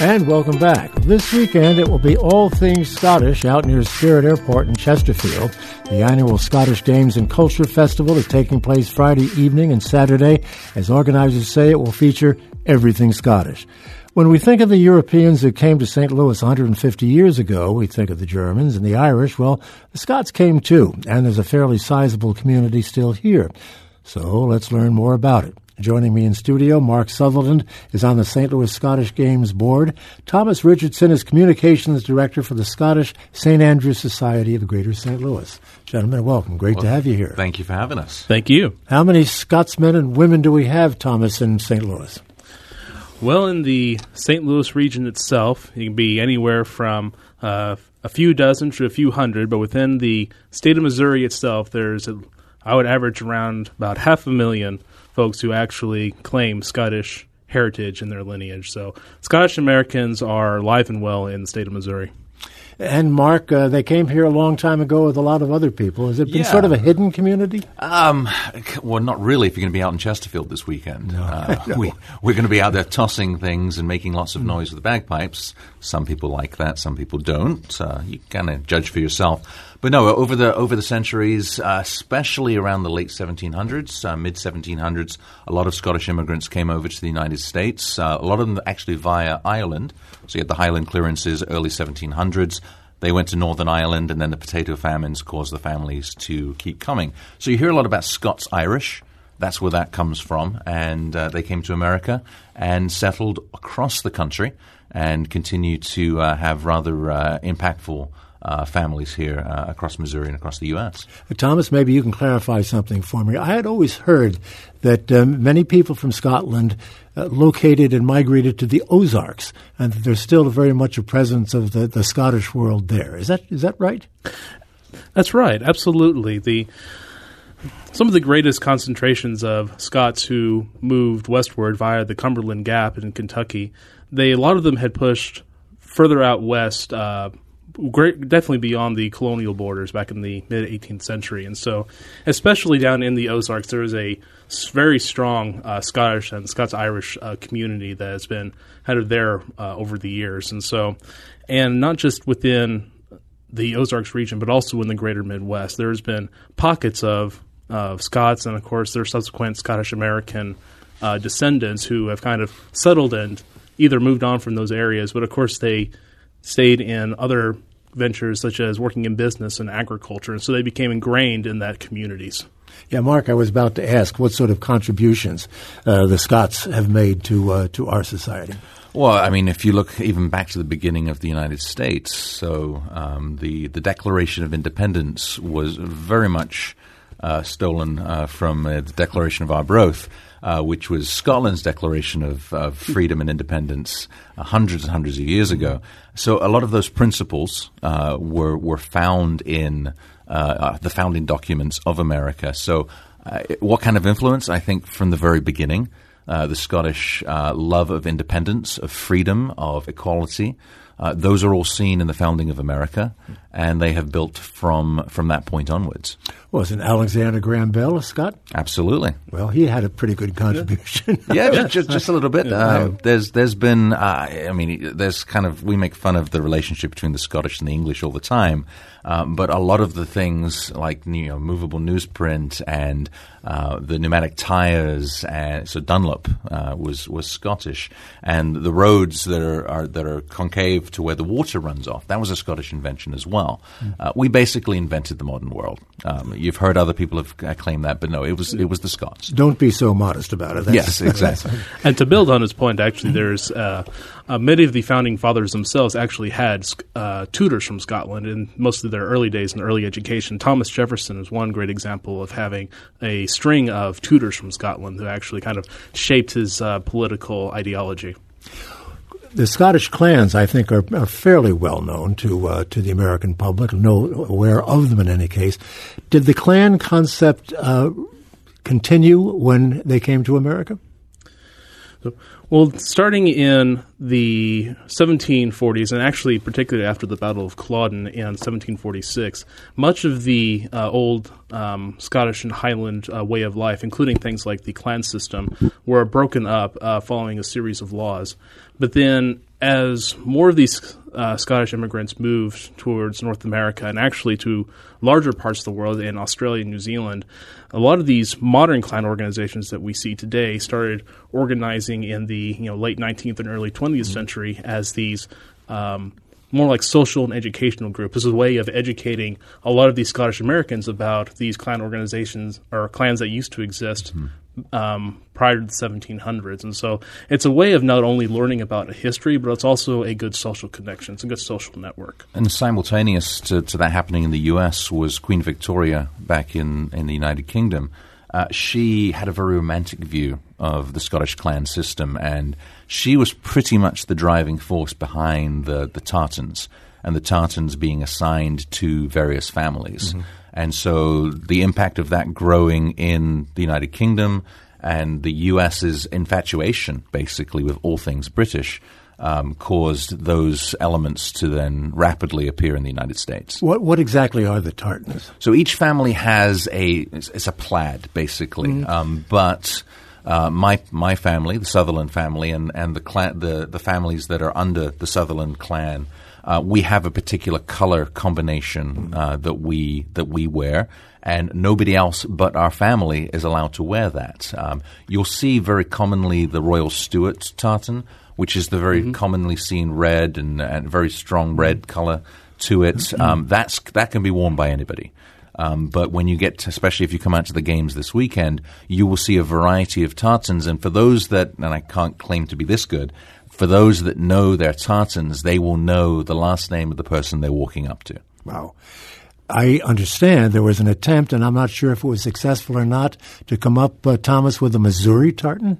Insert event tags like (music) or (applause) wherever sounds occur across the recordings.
And welcome back. This weekend it will be all things Scottish out near Spirit Airport in Chesterfield. The annual Scottish Games and Culture Festival is taking place Friday evening and Saturday. As organizers say, it will feature everything Scottish. When we think of the Europeans who came to St. Louis 150 years ago, we think of the Germans and the Irish. Well, the Scots came too, and there's a fairly sizable community still here. So let's learn more about it. Joining me in studio, Mark Sutherland is on the St. Louis Scottish Games Board. Thomas Richardson is Communications Director for the Scottish St. Andrews Society of Greater St. Louis. Gentlemen, welcome. Great well, to have you here. Thank you for having us. Thank you. How many Scotsmen and women do we have, Thomas, in St. Louis? Well, in the St. Louis region itself, it can be anywhere from uh, a few dozen to a few hundred, but within the state of Missouri itself, there's, a, I would average around about half a million folks who actually claim Scottish heritage in their lineage. So Scottish Americans are alive and well in the state of Missouri. And Mark, uh, they came here a long time ago with a lot of other people. Has it been Yeah. sort of a hidden community? Um, well, not really. If you're going to be out in Chesterfield this weekend, uh, (laughs) we we're going to be out there tossing things and making lots of noise with the bagpipes. Some people like that, some people don't. Uh, you kind of judge for yourself. But no, over the over the centuries, uh, especially around the late 1700s, uh, mid 1700s, a lot of Scottish immigrants came over to the United States. Uh, a lot of them actually via Ireland. So you had the Highland clearances, early 1700s. They went to Northern Ireland, and then the potato famines caused the families to keep coming. So you hear a lot about Scots Irish. That's where that comes from. And uh, they came to America and settled across the country and continue to uh, have rather uh, impactful uh, families here uh, across Missouri and across the U.S. Thomas, maybe you can clarify something for me. I had always heard that um, many people from Scotland uh, located and migrated to the Ozarks, and that there's still very much a presence of the, the Scottish world there. Is that is that right? That's right, absolutely. The some of the greatest concentrations of Scots who moved westward via the Cumberland Gap in Kentucky, they a lot of them had pushed further out west, uh, great, definitely beyond the colonial borders back in the mid 18th century, and so especially down in the Ozarks, there is a very strong uh, Scottish and Scots Irish uh, community that has been kind of there uh, over the years, and so and not just within the Ozarks region, but also in the greater Midwest. There's been pockets of, of Scots and, of course, their subsequent Scottish American uh, descendants who have kind of settled and either moved on from those areas, but of course they stayed in other ventures such as working in business and agriculture, and so they became ingrained in that communities. Yeah, Mark, I was about to ask what sort of contributions uh, the Scots have made to uh, to our society. Well, I mean, if you look even back to the beginning of the United States, so um, the the Declaration of Independence was very much stolen uh, from uh, the Declaration of Arbroath, uh, which was Scotland's declaration of, of freedom and independence uh, hundreds and hundreds of years ago. So a lot of those principles uh, were were found in uh, uh, the founding documents of America. So, uh, what kind of influence? I think from the very beginning uh, the Scottish uh, love of independence, of freedom, of equality. Uh, those are all seen in the founding of America, and they have built from from that point onwards. Wasn't Alexander Graham Bell a Scot? Absolutely. Well, he had a pretty good contribution. Yeah, just, just just (laughs) a little bit. Um, there's there's been uh, I mean there's kind of we make fun of the relationship between the Scottish and the English all the time, um, but a lot of the things like you know movable newsprint and uh, the pneumatic tires, and so Dunlop uh, was was Scottish, and the roads that are, are that are concave to where the water runs off that was a Scottish invention as well. Uh, we basically invented the modern world. Um, you've heard other people have claimed that, but no, it was it was the Scots. Don't be so modest about it. That's- Yes, exactly. (laughs) And to build on his point, actually, there's uh, uh, many of the founding fathers themselves actually had uh, tutors from Scotland in most of their early days in early education. Thomas Jefferson is one great example of having a string of tutors from Scotland who actually kind of shaped his uh, political ideology. The Scottish clans, I think, are, are fairly well known to uh, to the American public, know aware of them in any case. Did the clan concept uh, continue when they came to America? Well, starting in the 1740s, and actually particularly after the Battle of Culloden in 1746, much of the uh, old um, Scottish and Highland uh, way of life, including things like the clan system, were broken up uh, following a series of laws. But then, as more of these uh, Scottish immigrants moved towards North America and actually to larger parts of the world in Australia and New Zealand, a lot of these modern clan organizations that we see today started organizing in the you know late 19th and early 20th mm-hmm. century as these um, more like social and educational groups. This is a way of educating a lot of these Scottish Americans about these clan organizations or clans that used to exist mm-hmm um, prior to the 1700s. And so it's a way of not only learning about a history, but it's also a good social connection. It's a good social network. And simultaneous to, to that happening in the U.S. was Queen Victoria back in, in the United Kingdom. Uh, she had a very romantic view of the Scottish clan system, and she was pretty much the driving force behind the, the Tartans, and the Tartans being assigned to various families. Mm-hmm. And so the impact of that growing in the United Kingdom and the US's infatuation, basically, with all things British. Um, caused those elements to then rapidly appear in the United States. What what exactly are the tartans? So each family has a it's, it's a plaid basically, mm um, but. Uh, my my family, the Sutherland family, and and the clan, the the families that are under the Sutherland clan uh, we have a particular color combination uh, that we that we wear, and nobody else but our family is allowed to wear that. Um, you'll see very commonly the Royal Stuart tartan, which is the very mm-hmm. commonly seen red and, and, very strong red color to it. Mm-hmm. Um, that's that can be worn by anybody. Um, but when you get, to, especially if you come out to the games this weekend, you will see a variety of tartans. And for those that, and I can't claim to be this good, for those that know their tartans, they will know the last name of the person they're walking up to. Wow. I understand there was an attempt, and I'm not sure if it was successful or not, to come up, uh, Thomas, with a Missouri tartan?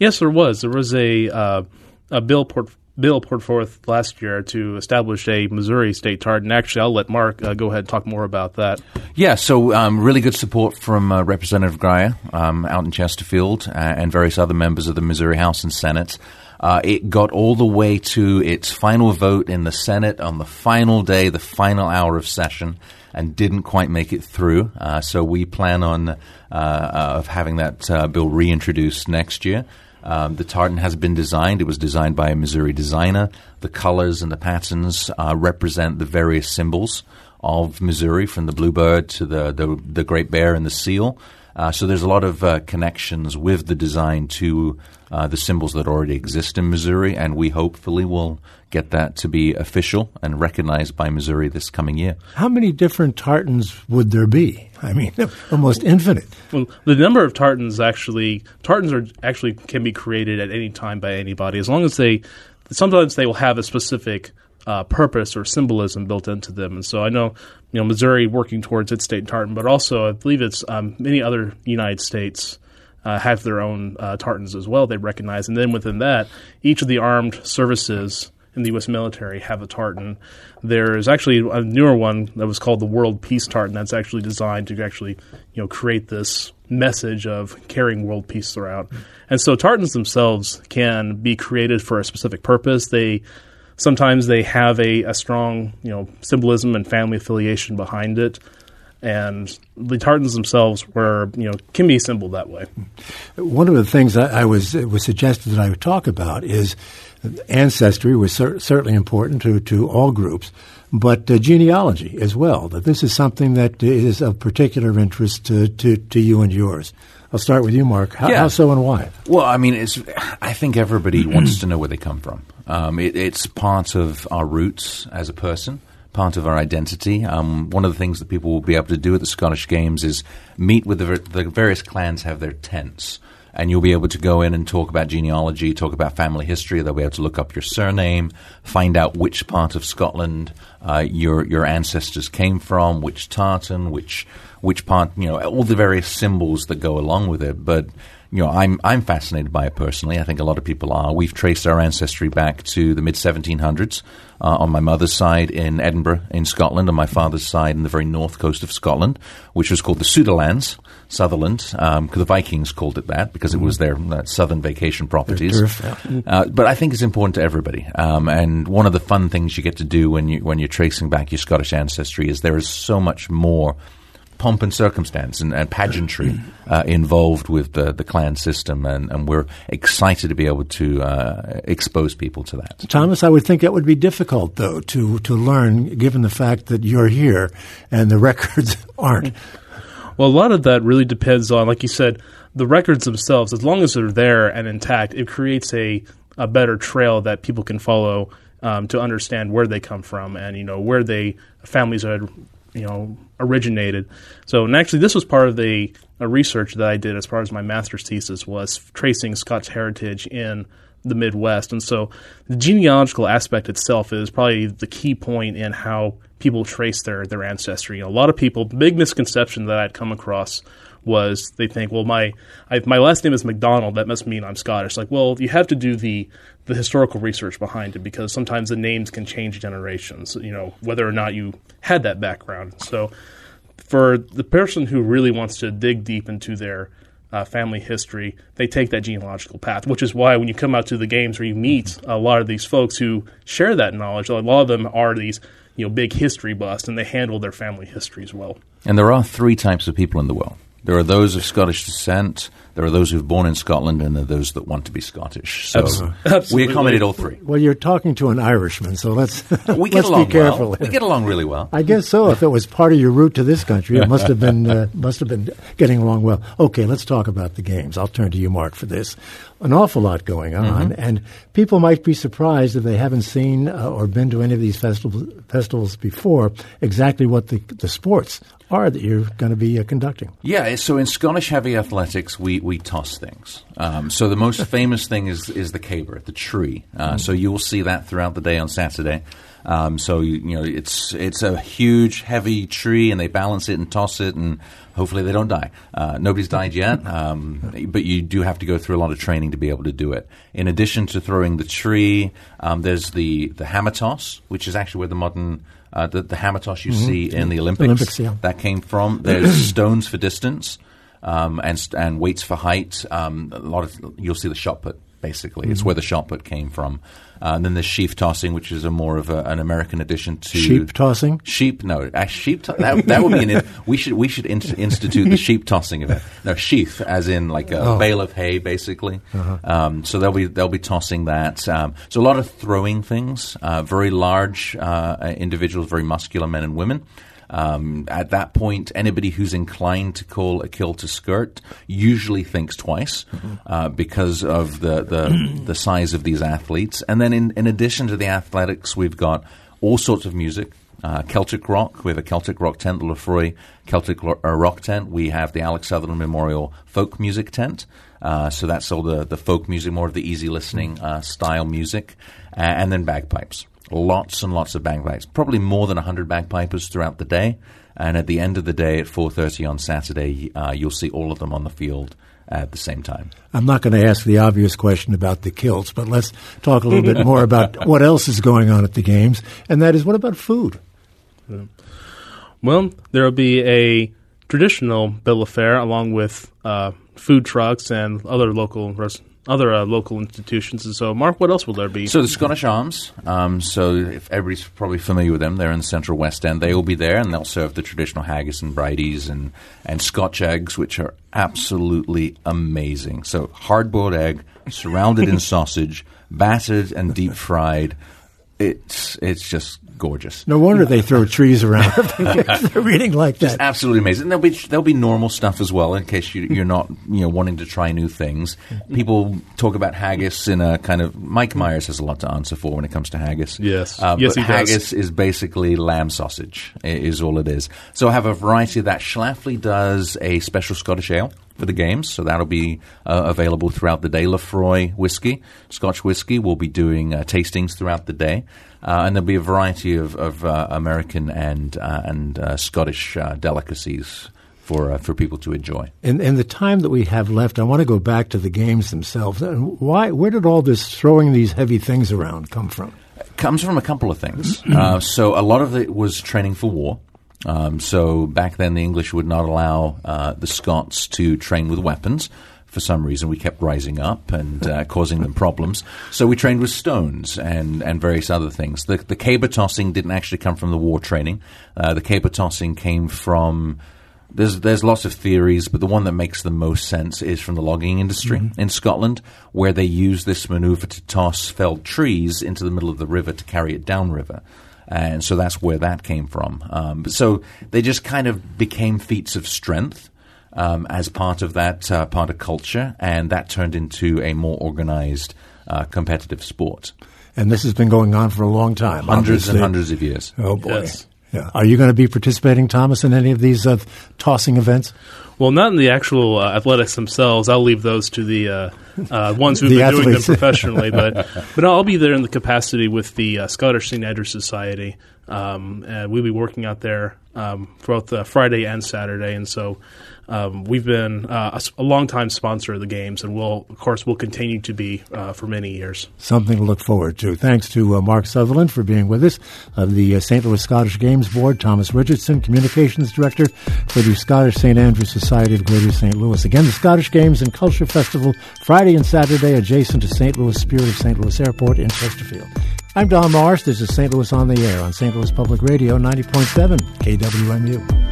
Yes, there was. There was a, uh, a bill put, bill put forth last year to establish a Missouri state tartan. Actually, I'll let Mark uh, go ahead and talk more about that. Yeah, so um, really good support from uh, Representative Greyer um, out in Chesterfield uh, and various other members of the Missouri House and Senate. Uh, it got all the way to its final vote in the Senate on the final day, the final hour of session, and didn't quite make it through. Uh, so we plan on uh, of having that bill reintroduced next year. Um, the tartan has been designed. It was designed by a Missouri designer. The colors and the patterns uh, represent the various symbols of Missouri, from the bluebird to the, the, the great bear and the seal. Uh, so there's a lot of uh, connections with the design to uh, the symbols that already exist in Missouri, and we hopefully will get that to be official and recognized by Missouri this coming year. How many different tartans would there be? I mean, (laughs) almost infinite. Well, the number of tartans actually tartans are actually can be created at any time by anybody as long as they sometimes they will have a specific uh, purpose or symbolism built into them. And so I know, you know, Missouri working towards its state tartan, but also I believe it's um, many other United States uh, have their own uh, tartans as well. They recognize, and then within that, each of the armed services in the U.S. military have a tartan. There is actually a newer one that was called the World Peace Tartan. That's actually designed to actually, you know, create this message of carrying world peace throughout. And so tartans themselves can be created for a specific purpose. They sometimes they have a, a strong, you know, symbolism and family affiliation behind it and the tartans themselves were you know can be assembled that way. One of the things I, I was was suggested that I would talk about is ancestry was cer- certainly important to to all groups, but uh, genealogy as well. That this is something that is of particular interest to to, to you and yours. I'll start with you, Mark. How, yeah. how so and why? Well, I mean, it's. I think everybody wants to know where they come from. Um, it, it's part of our roots as a person part of our identity. Um, one of the things that people will be able to do at the Scottish Games is meet with the, the various clans have their tents. And you'll be able to go in and talk about genealogy, talk about family history. They'll be able to look up your surname, find out which part of Scotland uh, your your ancestors came from, which tartan, which which part, you know, all the various symbols that go along with it. But you know, I'm I'm fascinated by it personally. I think a lot of people are. We've traced our ancestry back to the mid 1700s. Uh, on my mother's side in Edinburgh, in Scotland, on my father's side in the very north coast of Scotland, which was called the Suderlands, Sutherland, um, the Vikings called it that because it was their uh, southern vacation properties. Uh, but I think it's important to everybody. Um, and one of the fun things you get to do when you when you're tracing back your Scottish ancestry is there is so much more pomp and circumstance and, and pageantry uh, involved with the, the clan system, and, and we're excited to be able to uh, expose people to that. Thomas, I would think it would be difficult, though, to, to learn, given the fact that you're here and the (laughs) records aren't. Well, a lot of that really depends on, like you said, the records themselves. As long as they're there and intact, it creates a, a better trail that people can follow um, to understand where they come from and you know where they families are you know originated. So, and actually, this was part of the research that I did as part of my master's thesis was tracing Scots heritage in the Midwest. And so, the genealogical aspect itself is probably the key point in how people trace their their ancestry. A lot of people, big misconception that I'd come across was they think, well, my I, my last name is McDonald, that must mean I'm Scottish. Like, well, you have to do the the historical research behind it because sometimes the names can change generations. You know, whether or not you had that background. So, for the person who really wants to dig deep into their uh, family history, they take that genealogical path, which is why when you come out to the games where you meet a lot of these folks who share that knowledge, a lot of them are these you know big history buffs and they handle their family histories well. And there are three types of people in the world. There are those of Scottish descent, there are those who've born in Scotland, and there are those that want to be Scottish. So Absolutely. we accommodate all three. Well, you're talking to an Irishman, so let's, (laughs) We get let's along be careful. well. We get along really well. I guess so. If it was part of your route to this country, it must have been uh, must have been getting along well. Okay, let's talk about the games. I'll turn to you, Mark, for this. An awful lot going on, and people might be surprised if they haven't seen uh, or been to any of these festivals festivals before. Exactly what the the sports are that you're going to be uh, conducting. Yeah, so in Scottish heavy athletics, we, we toss things. Um, so the most (laughs) famous thing is is the caber, the tree. Uh, So you will see that throughout the day on Saturday. Um, so you, you know it's it's a huge, heavy tree, and they balance it and toss it, and hopefully they don't die. Uh, nobody's (laughs) died yet, um, but you do have to go through a lot of training to be able to do it. In addition to throwing the tree, um, there's the the hammer toss, which is actually where the modern uh, the, the hammer toss you see in the Olympics, Olympics, yeah. that came from. There's (clears throat) stones for distance um, and and weights for height. Um, a lot of you'll see the shot put. Basically, it's where the shot put came from. Uh, and then there's sheaf tossing, which is a more of a, an American addition to Sheep tossing. Sheep, no, uh, sheep. To- that, that would be an. We should we should in- institute the sheep tossing event. No, sheaf, as in like a Oh. bale of hay, basically. Um, so they'll be they'll be tossing that. Um, so a lot of throwing things. Uh, very large uh, individuals, very muscular men and women. Um, at that point, anybody who's inclined to call a kill to skirt usually thinks twice uh, because of the, the (clears throat) the size of these athletes. And then, in, in addition to the athletics, we've got all sorts of music. Uh, Celtic rock. We have a Celtic rock tent, the Laphroaig Celtic Ro- uh, rock tent. We have the Alex Sutherland Memorial folk music tent. Uh, so that's all the, the folk music, more of the easy listening uh, style music, uh, and then bagpipes. Lots and lots of bagpipes. Probably more than hundred bagpipers throughout the day. And at the end of the day, at four thirty on Saturday, uh, you'll see all of them on the field at the same time. I'm not going to ask the obvious question about the kilts, but let's talk a little bit more about (laughs) what else is going on at the games, and that is what about food? Well, there will be a traditional bill of fare along with uh, food trucks and other local res- other uh, local institutions. And so, Mark, what else will there be? So the Scottish Arms. Um, so if everybody's probably familiar with them, they're in the Central West End. They will be there, and they'll serve the traditional haggis and bridies and and Scotch eggs, which are absolutely amazing. So hard boiled egg surrounded in (laughs) sausage, battered and deep fried. It's it's just gorgeous. No wonder they throw trees around (laughs) if they're (laughs) reading like that. It's absolutely amazing. And there'll be there'll be normal stuff as well in case you, you're not you know wanting to try new things. People talk about haggis in a kind of Mike Myers has a lot to answer for when it comes to haggis. Yes. uh, Yes, but he does. haggis is basically lamb sausage. Is all it is. So I have a variety of that. Schlafly does a special Scottish ale for the games, so that'll be uh, available throughout the day. Laphroaig whiskey, Scotch whiskey, will be doing uh, tastings throughout the day, uh, and there'll be a variety of, of uh, American and uh, and uh, Scottish uh, delicacies for uh, for people to enjoy. In, in the time that we have left, I want to go back to the games themselves. And why? Where did all this throwing these heavy things around come from? It comes from a couple of things. (clears throat) uh, so a lot of it was training for war. Um, so back then, the English would not allow uh, the Scots to train with weapons. For some reason, we kept rising up and uh, (laughs) causing them problems. So we trained with stones and, and various other things. The, the caber tossing didn't actually come from the war training. Uh, the caber tossing came from there's there's lots of theories, but the one that makes the most sense is from the logging industry mm-hmm. in Scotland, where they use this maneuver to toss felled trees into the middle of the river to carry it downriver. And so that's where that came from. Um, so they just kind of became feats of strength um, as part of that uh, part of culture, and that turned into a more organized uh, competitive sport. And this has been going on for a long time. Hundreds obviously. and hundreds of years. Oh, boy. Yes. Yeah. Are you going to be participating, Thomas, in any of these uh, tossing events? Well, not in the actual uh, athletics themselves. I'll leave those to the uh, uh ones who've (laughs) the been athletes. doing them (laughs) professionally. but but I'll be there in the capacity with the uh, Scottish St Andrew Society, um, and we'll be working out there um, both Friday and Saturday. And so um, we've been uh, a, a long-time sponsor of the games, and we'll, of course, will continue to be uh, for many years. Something to look forward to. Thanks to uh, Mark Sutherland for being with us, of the uh, St. Louis Scottish Games Board, Thomas Richardson, Communications Director for the Scottish St. Andrew Society of Greater St. Louis. Again, the Scottish Games and Culture Festival, Friday and Saturday, adjacent to St. Louis Spirit of St. Louis Airport in Chesterfield. I'm Don Marsh. This is St. Louis on the Air on St. Louis Public Radio 90.7 KWMU.